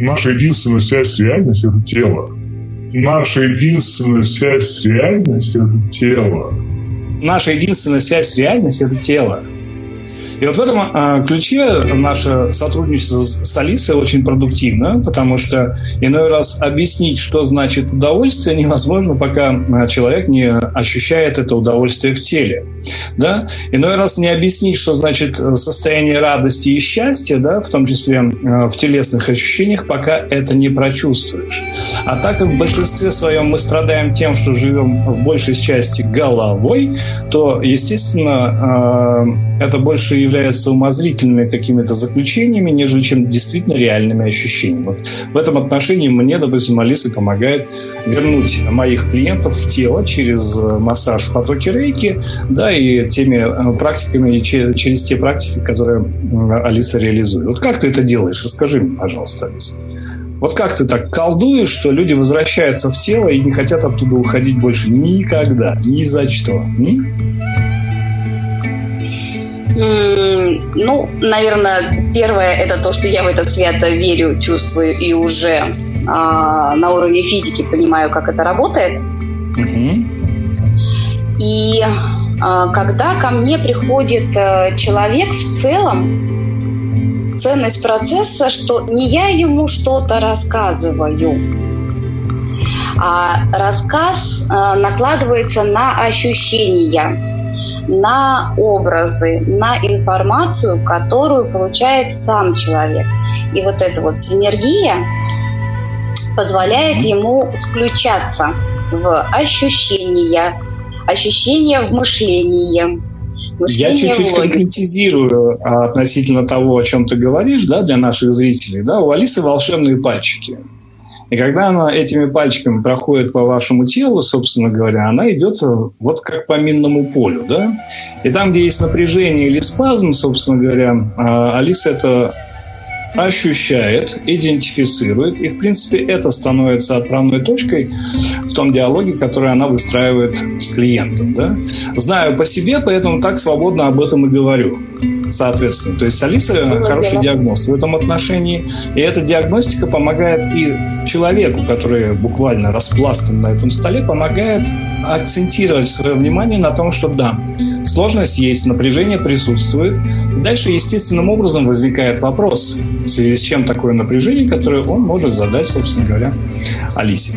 наша единственная связь с реальностью – это тело. Наша единственная связь с реальностью – это тело. Наша единственная связь с реальностью – это тело. И вот в этом э, ключе наше сотрудничество с Алисой очень продуктивно, потому что иной раз объяснить, что значит удовольствие, невозможно, пока а, человек не ощущает это удовольствие в теле. Да? Иной раз не объяснить, что значит э, состояние радости и счастья, да, в том числе э, в телесных ощущениях, пока это не прочувствуешь. А так как в большинстве своем мы страдаем тем, что живем в большей части головой, то, естественно, э, это больше является умозрительными какими-то заключениями, нежели чем действительно реальными ощущениями. Вот в этом отношении мне, допустим, Алиса помогает вернуть моих клиентов в тело через массаж в потоке рейки, да, и теми э, практиками, через те практики, которые Алиса реализует. Вот как ты это делаешь? Расскажи мне, пожалуйста, Алиса. Вот как ты так колдуешь, что люди возвращаются в тело и не хотят оттуда уходить больше никогда, ни за что? Ни? Ну, наверное, первое это то, что я в это свято верю, чувствую и уже а, на уровне физики понимаю, как это работает. Угу. И а, когда ко мне приходит а, человек в целом, ценность процесса, что не я ему что-то рассказываю, а рассказ а, накладывается на ощущения на образы, на информацию, которую получает сам человек. И вот эта вот синергия позволяет ему включаться в ощущения, ощущения в мышлении. Я чуть-чуть конкретизирую а, относительно того, о чем ты говоришь, да, для наших зрителей. Да, у Алисы волшебные пальчики. И когда она этими пальчиками проходит по вашему телу, собственно говоря, она идет вот как по минному полю, да? И там, где есть напряжение или спазм, собственно говоря, а, Алиса это ощущает, идентифицирует, и, в принципе, это становится отправной точкой в том диалоге, который она выстраивает с клиентом. Да? Знаю по себе, поэтому так свободно об этом и говорю. Соответственно, то есть Алиса ну, хороший диагноз в этом отношении, и эта диагностика помогает и человеку, который буквально распластан на этом столе, помогает акцентировать свое внимание на том, что да, Сложность есть, напряжение присутствует. Дальше естественным образом возникает вопрос, в связи с чем такое напряжение, которое он может задать, собственно говоря, Алисе.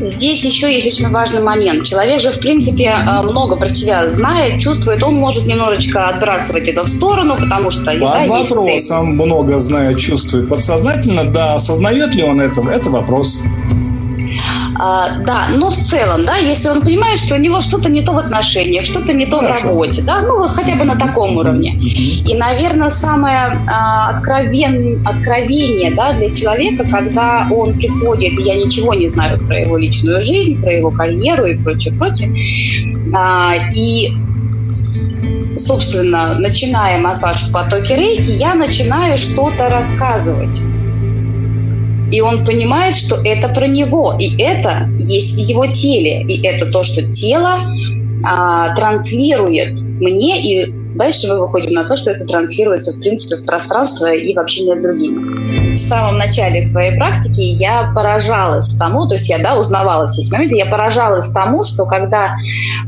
Здесь еще есть очень важный момент. Человек же, в принципе, э, много про себя знает, чувствует. Он может немножечко отбрасывать это в сторону, потому что Под да, вопросом есть цель. много знает, чувствует подсознательно. Да, осознает ли он это, это вопрос. А, да, но в целом, да, если он понимает, что у него что-то не то в отношениях, что-то не то Хорошо. в работе, да, ну хотя бы на таком уровне. И, наверное, самое а, откровен, откровение, да, для человека, когда он приходит, я ничего не знаю про его личную жизнь, про его карьеру и прочее, прочее, а, и собственно, начиная массаж в потоке рейки, я начинаю что-то рассказывать. И он понимает, что это про него, и это есть в его теле, и это то, что тело а, транслирует мне, и дальше мы выходим на то, что это транслируется, в принципе, в пространство и в общение с другими. В самом начале своей практики я поражалась тому, то есть я да, узнавала все эти моменты, я поражалась тому, что когда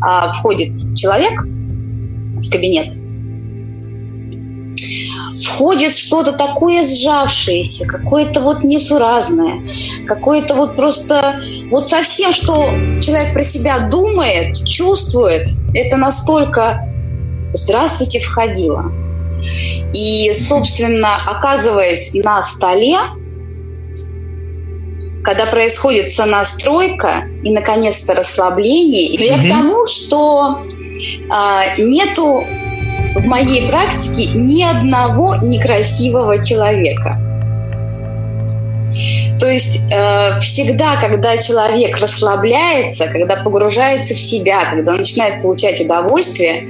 а, входит человек в кабинет, входит что-то такое сжавшееся, какое-то вот несуразное, какое-то вот просто вот совсем, что человек про себя думает, чувствует, это настолько «здравствуйте» входило. И, собственно, оказываясь на столе, когда происходит сонастройка и, наконец-то, расслабление, я к тому, что а, нету в моей практике ни одного некрасивого человека. То есть э, всегда, когда человек расслабляется, когда погружается в себя, когда начинает получать удовольствие,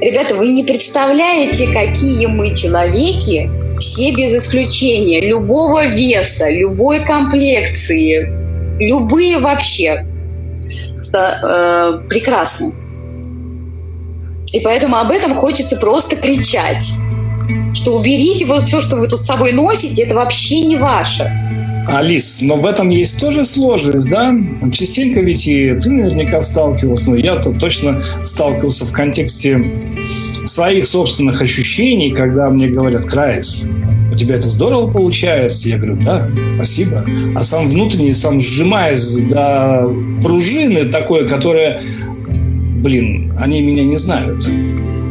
ребята, вы не представляете, какие мы человеки, все без исключения, любого веса, любой комплекции, любые вообще, э, прекрасны. И поэтому об этом хочется просто кричать. что уберите вот все, что вы тут с собой носите, это вообще не ваше. Алис, но в этом есть тоже сложность, да? Частенько ведь и ты наверняка сталкивался, но я-то точно сталкивался в контексте своих собственных ощущений, когда мне говорят, Крайс, у тебя это здорово получается? Я говорю, да, спасибо. А сам внутренний, сам сжимаясь до пружины такой, которая, блин, они меня не знают.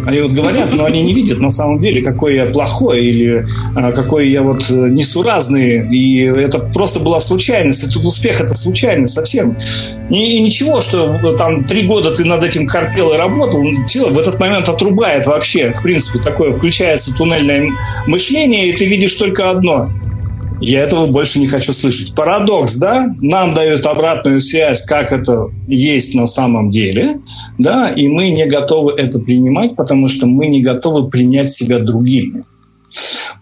Они вот говорят, но они не видят на самом деле, какой я плохой или а, какой я вот э, несуразный. И это просто была случайность. Этот успех – это случайность совсем. И, и ничего, что там три года ты над этим корпел и работал, все, в этот момент отрубает вообще. В принципе, такое включается туннельное мышление, и ты видишь только одно – я этого больше не хочу слышать. Парадокс, да? Нам дают обратную связь, как это есть на самом деле, да, и мы не готовы это принимать, потому что мы не готовы принять себя другими.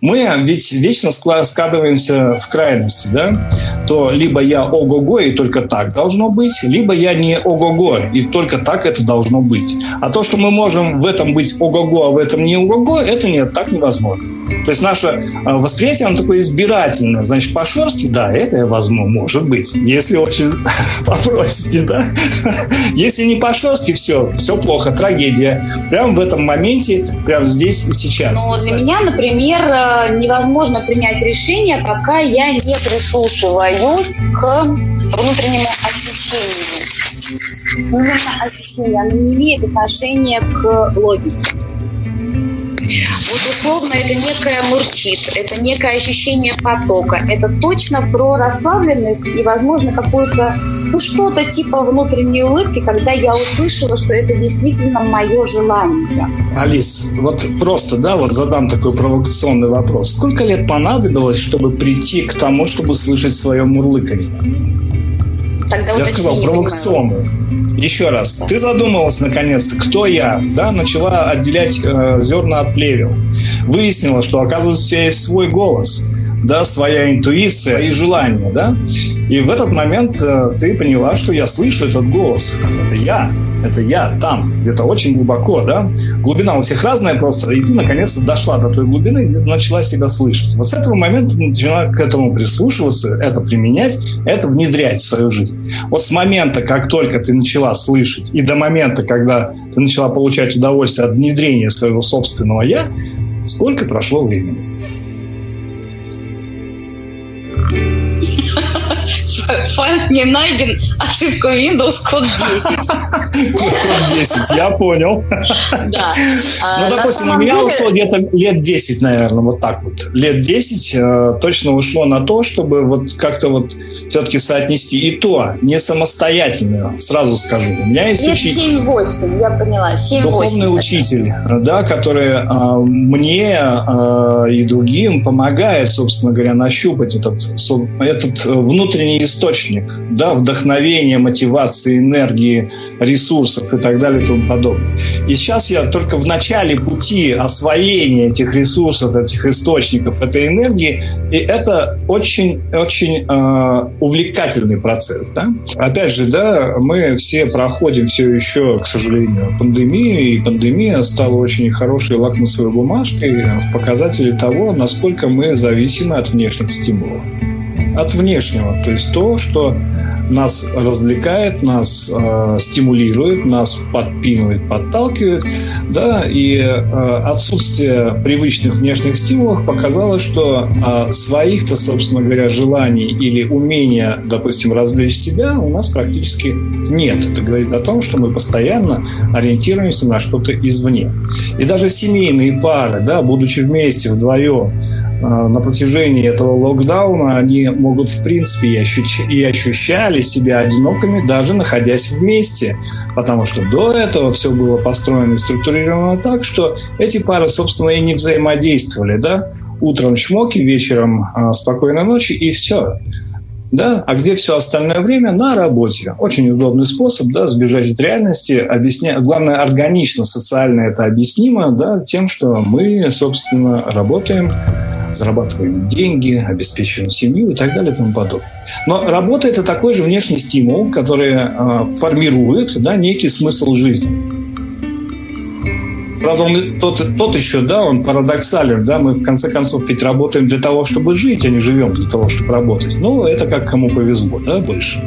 Мы ведь вечно складываемся в крайности, да? То либо я ого-го, и только так должно быть, либо я не ого-го, и только так это должно быть. А то, что мы можем в этом быть ого-го, а в этом не ого-го, это нет, так невозможно. То есть наше а, восприятие, оно такое избирательное. Значит, по-шерстски, да, это возможно, может быть. Если очень попросите, да. Если не по-шерстски, все, все плохо, трагедия. Прямо в этом моменте, прямо здесь и сейчас. Но для меня, например, э, невозможно принять решение, пока я не прислушиваюсь к внутреннему ощущению. Именно ощущение, оно не имеет отношения к логике. Вот условно это некое мурчит, это некое ощущение потока. Это точно про расслабленность и, возможно, какую-то, ну, что-то типа внутренней улыбки, когда я услышала, что это действительно мое желание. Алис, вот просто, да, вот задам такой провокационный вопрос. Сколько лет понадобилось, чтобы прийти к тому, чтобы слышать свое мурлыканье? Тогда я сказал провокационную. Еще раз, ты задумалась наконец, кто я, да, начала отделять э, зерна от плевел. Выяснила, что, оказывается, у тебя есть свой голос, да, своя интуиция, свои желания, да. И в этот момент э, ты поняла, что я слышу этот голос. Это я это я там, где-то очень глубоко, да. Глубина у всех разная просто, и ты наконец-то дошла до той глубины, где начала себя слышать. Вот с этого момента начала к этому прислушиваться, это применять, это внедрять в свою жизнь. Вот с момента, как только ты начала слышать, и до момента, когда ты начала получать удовольствие от внедрения своего собственного «я», сколько прошло времени? Файл не найден, ошибка Windows код 10. Код 10, я понял. Да. А, ну, допустим, у меня ушло где-то лет 10, наверное, вот так вот. Лет 10 э, точно ушло на то, чтобы вот как-то вот все-таки соотнести. И то, не самостоятельно, сразу скажу. У меня есть учитель. 7-8, я поняла. 7-8. Духовный учитель, да, который э, мне э, и другим помогает, собственно говоря, нащупать этот, этот внутренний источник да, вдохновения, мотивации, энергии, ресурсов и так далее и тому подобное. И сейчас я только в начале пути освоения этих ресурсов, этих источников, этой энергии, и это очень-очень э, увлекательный процесс. Да? Опять же, да, мы все проходим все еще, к сожалению, пандемию, и пандемия стала очень хорошей лакмусовой бумажкой в показателе того, насколько мы зависимы от внешних стимулов от внешнего. То есть то, что нас развлекает, нас э, стимулирует, нас подпинывает, подталкивает, да, и э, отсутствие привычных внешних стимулов показало, что э, своих-то, собственно говоря, желаний или умения, допустим, развлечь себя у нас практически нет. Это говорит о том, что мы постоянно ориентируемся на что-то извне. И даже семейные пары, да, будучи вместе вдвоем, на протяжении этого локдауна они могут, в принципе, и, ощущ... и ощущали себя одинокими, даже находясь вместе. Потому что до этого все было построено и структурировано так, что эти пары, собственно, и не взаимодействовали. Да? Утром чмоки, вечером а, спокойной ночи, и все. Да? А где все остальное время? На работе. Очень удобный способ да, сбежать от реальности. Объясня... Главное, органично, социально это объяснимо да, тем, что мы, собственно, работаем зарабатываем деньги, обеспечиваем семью и так далее и тому подобное. Но работа – это такой же внешний стимул, который э, формирует да, некий смысл жизни. Правда, он тот, тот еще, да, он парадоксален, да, мы в конце концов ведь работаем для того, чтобы жить, а не живем для того, чтобы работать. Ну, это как кому повезло, да, больше.